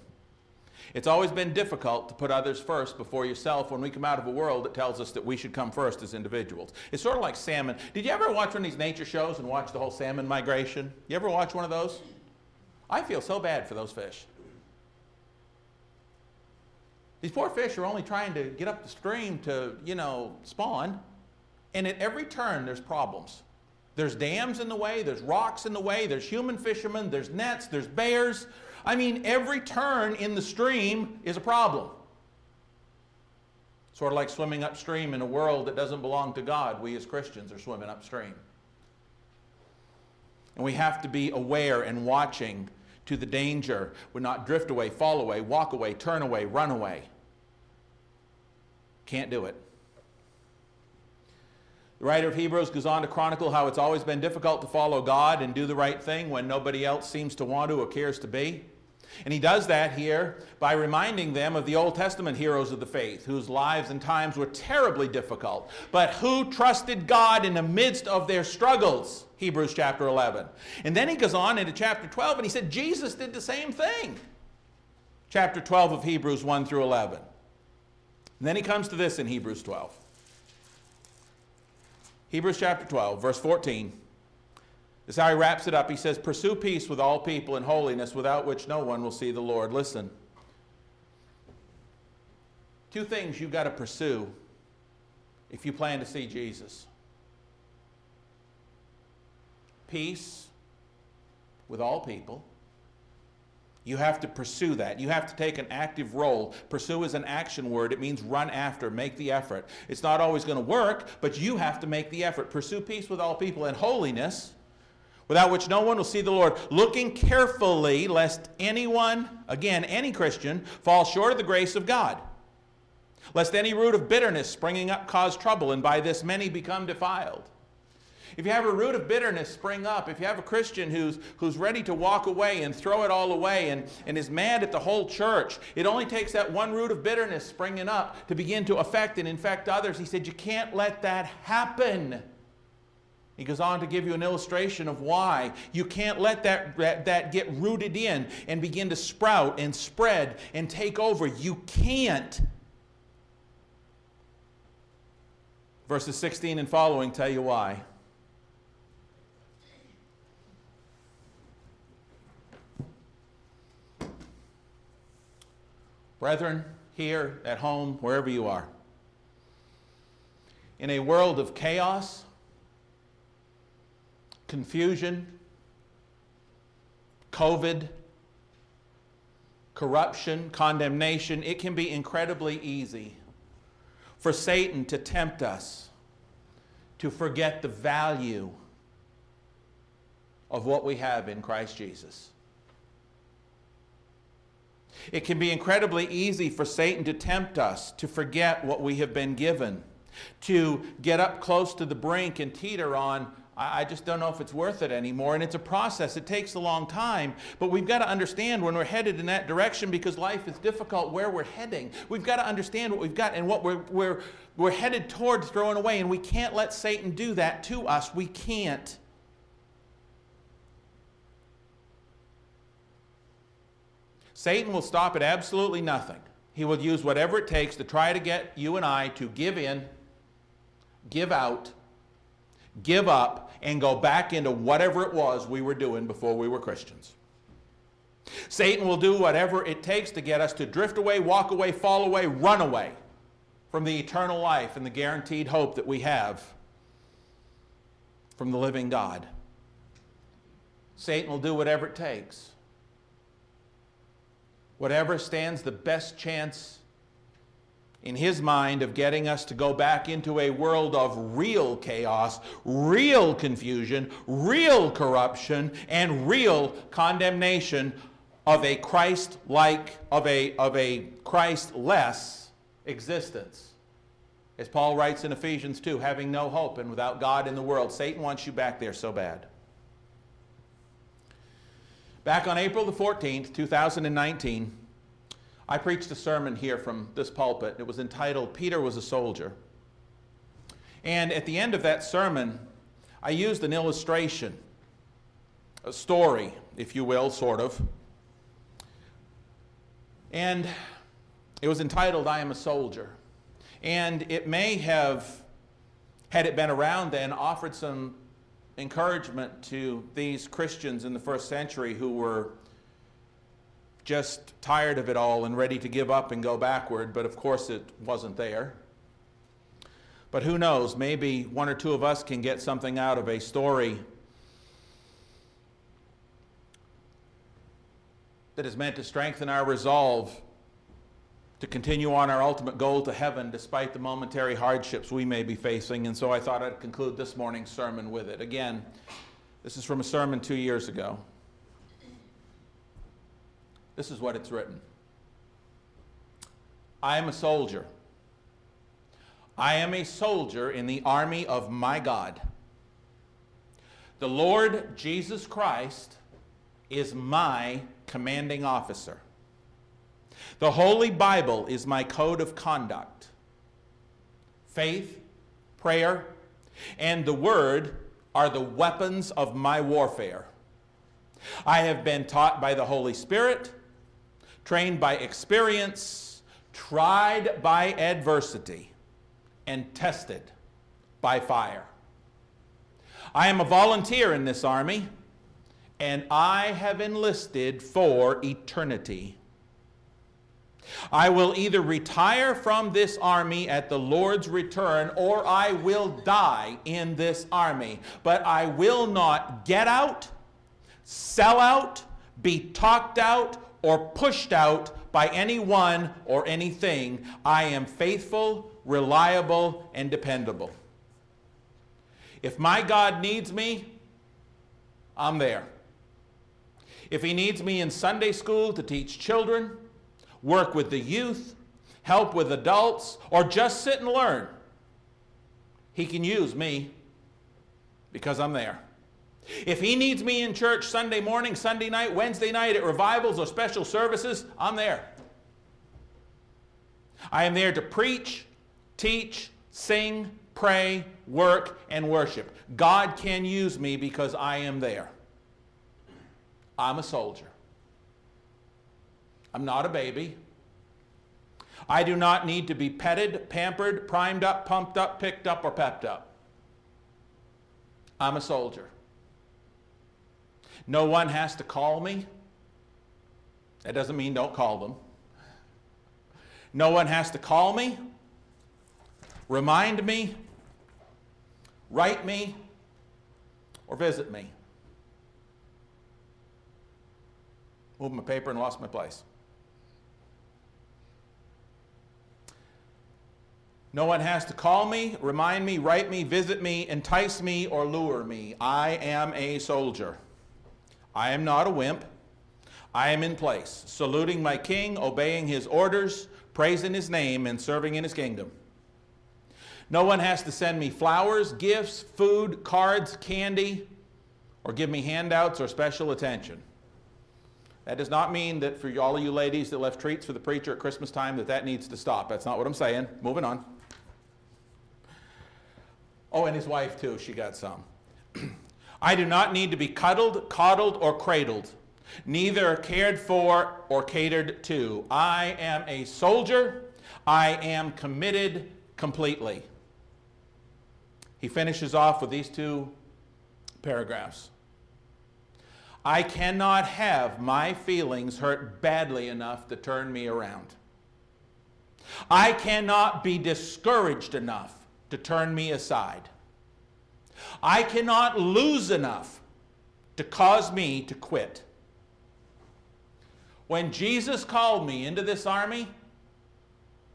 It's always been difficult to put others first before yourself when we come out of a world that tells us that we should come first as individuals. It's sort of like salmon. Did you ever watch one of these nature shows and watch the whole salmon migration? You ever watch one of those? I feel so bad for those fish. These poor fish are only trying to get up the stream to, you know, spawn. And at every turn, there's problems. There's dams in the way, there's rocks in the way, there's human fishermen, there's nets, there's bears. I mean, every turn in the stream is a problem. Sort of like swimming upstream in a world that doesn't belong to God. We as Christians are swimming upstream. And we have to be aware and watching to the danger We're not drift away, fall away, walk away, turn away, run away. Can't do it. The writer of Hebrews goes on to chronicle how it's always been difficult to follow God and do the right thing when nobody else seems to want to or cares to be. And he does that here by reminding them of the Old Testament heroes of the faith, whose lives and times were terribly difficult, but who trusted God in the midst of their struggles. Hebrews chapter 11. And then he goes on into chapter 12 and he said Jesus did the same thing. Chapter 12 of Hebrews 1 through 11. And then he comes to this in Hebrews 12. Hebrews chapter 12, verse 14. This is how he wraps it up. He says, Pursue peace with all people and holiness, without which no one will see the Lord. Listen. Two things you've got to pursue if you plan to see Jesus peace with all people. You have to pursue that. You have to take an active role. Pursue is an action word. It means run after, make the effort. It's not always going to work, but you have to make the effort. Pursue peace with all people and holiness without which no one will see the Lord, looking carefully lest anyone, again, any Christian, fall short of the grace of God. Lest any root of bitterness springing up cause trouble, and by this many become defiled. If you have a root of bitterness spring up, if you have a Christian who's, who's ready to walk away and throw it all away and, and is mad at the whole church, it only takes that one root of bitterness springing up to begin to affect and infect others. He said, You can't let that happen. He goes on to give you an illustration of why you can't let that, that, that, get rooted in and begin to sprout and spread and take over. You can't. Verses 16 and following tell you why. Brethren, here, at home, wherever you are, in a world of chaos, confusion, COVID, corruption, condemnation, it can be incredibly easy for Satan to tempt us to forget the value of what we have in Christ Jesus. It can be incredibly easy for Satan to tempt us to forget what we have been given, to get up close to the brink and teeter on I, just don't know if it's worth it anymore. And it's a process, it takes a long time. But we've got to understand when we're headed in that direction because life is difficult where we're heading. We've got to understand what we've got and what we're, we're, we're headed towards throwing away. And we can't let Satan do that to us. We can't. Satan will stop at absolutely nothing. He will use whatever it takes to try to get you and I to give in, give out, give up, and go back into whatever it was we were doing before we were Christians. Satan will do whatever it takes to get us to drift away, walk away, fall away, run away from the eternal life and the guaranteed hope that we have from the living God. Satan will do whatever it takes. Whatever stands the best chance in his mind of getting us to go back into a world of real chaos, real confusion, real corruption, and real condemnation of a Christ-like, of a, of a Christ-less existence. As Paul writes in Ephesians 2, having no hope and without God in the world, Satan wants you back there so bad. Back on April the 14th, 2019, I preached a sermon here from this pulpit. It was entitled, Peter Was a Soldier. And at the end of that sermon, I used an illustration, a story, if you will, sort of. And it was entitled, I Am a Soldier. And it may have, had it been around then, offered some encouragement to these Christians in the first century who were just tired of it all and ready to give up and go backward, but of course it wasn't there. But who knows, maybe one or two of us can get something out of a story that is meant to strengthen our resolve to continue on our ultimate goal to heaven despite the momentary hardships we may be facing. And so I thought I'd conclude this morning's sermon with it. Again, this is from a sermon two years ago. This is what it's written I am a soldier. I am a soldier in the army of my God. The Lord Jesus Christ is my commanding officer. The Holy Bible is my code of conduct. Faith, prayer, and the Word are the weapons of my warfare. I have been taught by the Holy Spirit trained by experience, tried by adversity, and tested by fire. I am a volunteer in this army, and I have enlisted for eternity. I will either retire from this army at the Lord's return or I will die in this army. But I will not get out, sell out, be talked out, or pushed out by anyone or anything. I am faithful, reliable, and dependable. If my God needs me, I'm there. If he needs me in Sunday school to teach children, work with the youth, help with adults, or just sit and learn, he can use me because I'm there. If he needs me in church Sunday morning, Sunday night, Wednesday night at revivals or special services, I'm there. I am there to preach, teach, sing, pray, work, and worship. God can use me because I am there. I'm a soldier. I'm not a baby. I do not need to be petted, pampered, primed up, pumped up, picked up, or pepped up. I'm a soldier. No one has to call me. That doesn't mean don't call them. No one has to call me, remind me, write me, or visit me. Moved my paper and lost my place. No one has to call me, remind me, write me, visit me, entice me, or lure me. I am a soldier. I am not a wimp. I am in place, saluting my king, obeying his orders, praising his name, and serving in his kingdom. No one has to send me flowers, gifts, food, cards, candy, or give me handouts or special attention. That does not mean that for all of you ladies that left treats for the preacher at Christmas time that that needs to stop. That's not what I'm saying. Moving on. Oh, and his wife too. She got some. I do not need to be cuddled, coddled, or cradled, neither cared for or catered to. I am a soldier. I am committed completely. He finishes off with these two paragraphs. I cannot have my feelings hurt badly enough to turn me around. I cannot be discouraged enough to turn me aside. I cannot lose enough to cause me to quit. When Jesus called me into this army,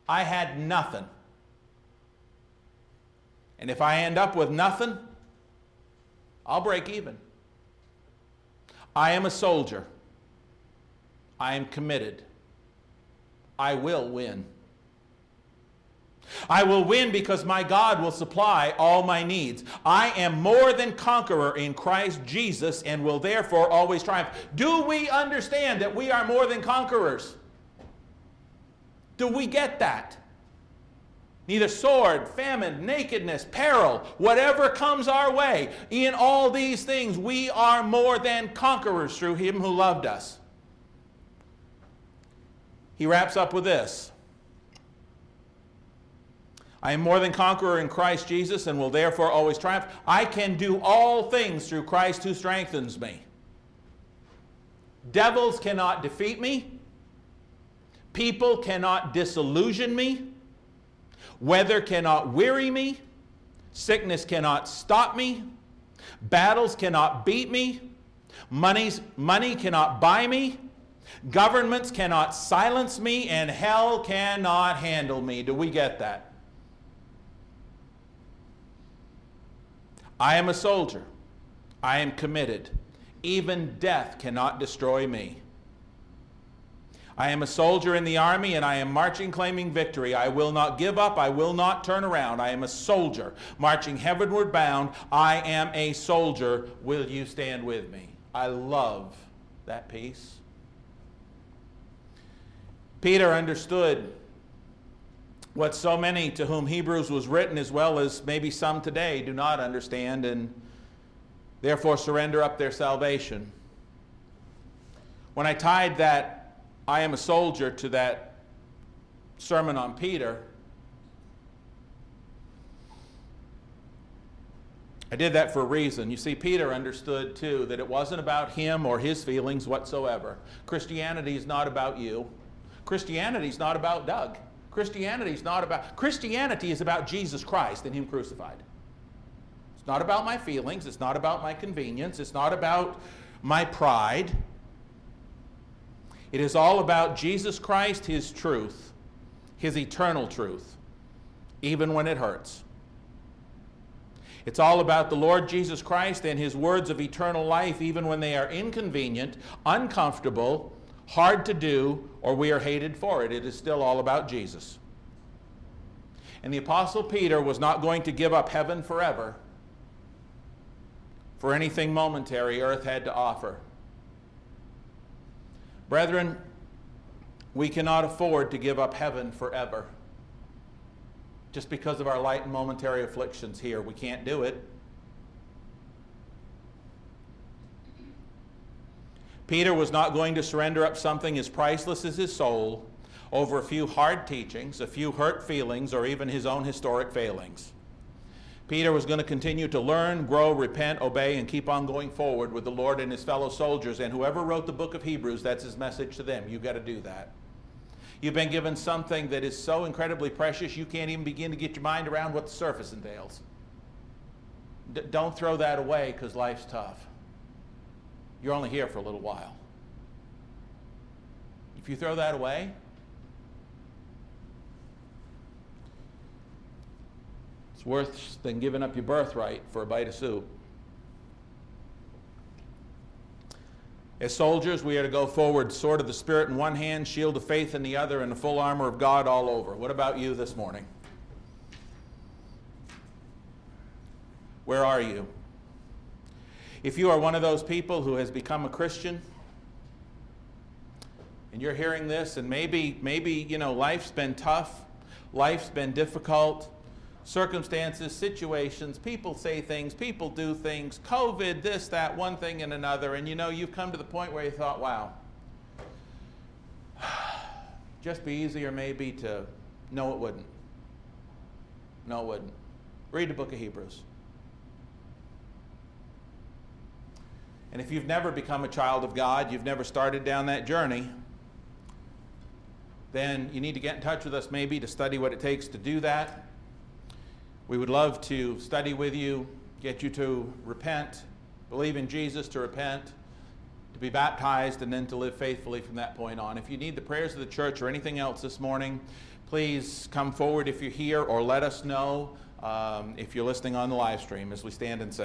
I had nothing. And if I end up with nothing, I'll break even. I am a soldier. I am committed. I will win. I will win because my God will supply all my needs. I am more than conqueror in Christ Jesus and will therefore always triumph. Do we understand that we are more than conquerors? Do we get that? Neither sword, famine, nakedness, peril, whatever comes our way, in all these things we are more than conquerors through him who loved us. He wraps up with this I am more than conqueror in Christ Jesus and will therefore always triumph. I can do all things through Christ who strengthens me. Devils cannot defeat me. People cannot disillusion me. Weather cannot weary me. Sickness cannot stop me. Battles cannot beat me. Money's, money cannot buy me. Governments cannot silence me. And hell cannot handle me. Do we get that? I am a soldier. I am committed. Even death cannot destroy me. I am a soldier in the army and I am marching claiming victory. I will not give up. I will not turn around. I am a soldier marching heavenward bound. I am a soldier. Will you stand with me? I love that piece. Peter understood what so many to whom Hebrews was written, as well as maybe some today, do not understand and therefore surrender up their salvation. When I tied that I am a soldier to that sermon on Peter, I did that for a reason. You see, Peter understood too that it wasn't about him or his feelings whatsoever. Christianity is not about you. Christianity is not about Doug. Christianity is not about, Christianity is about Jesus Christ and Him crucified. It's not about my feelings. It's not about my convenience. It's not about my pride. It is all about Jesus Christ, His truth, His eternal truth, even when it hurts. It's all about the Lord Jesus Christ and His words of eternal life, even when they are inconvenient, uncomfortable, hard to do, or we are hated for it. It is still all about Jesus. And the Apostle Peter was not going to give up heaven forever for anything momentary earth had to offer. Brethren, we cannot afford to give up heaven forever. Just because of our light and momentary afflictions here, we can't do it. Peter was not going to surrender up something as priceless as his soul over a few hard teachings, a few hurt feelings, or even his own historic failings. Peter was going to continue to learn, grow, repent, obey, and keep on going forward with the Lord and his fellow soldiers. And whoever wrote the book of Hebrews, that's his message to them. You've got to do that. You've been given something that is so incredibly precious, you can't even begin to get your mind around what the surface entails. D- don't throw that away because life's tough. You're only here for a little while. If you throw that away, it's worse than giving up your birthright for a bite of soup. As soldiers, we are to go forward, sword of the Spirit in one hand, shield of faith in the other, and the full armor of God all over. What about you this morning? Where are you? If you are one of those people who has become a Christian, and you're hearing this, and maybe, maybe, you know, life's been tough, life's been difficult, circumstances, situations, people say things, people do things, COVID, this, that, one thing and another, and you know, you've come to the point where you thought, wow, just be easier maybe to, no, it wouldn't. No, it wouldn't. Read the book of Hebrews. And if you've never become a child of God, you've never started down that journey, then you need to get in touch with us maybe to study what it takes to do that. We would love to study with you, get you to repent, believe in Jesus to repent, to be baptized and then to live faithfully from that point on. If you need the prayers of the church or anything else this morning, please come forward if you're here or let us know um, if you're listening on the live stream as we stand and say.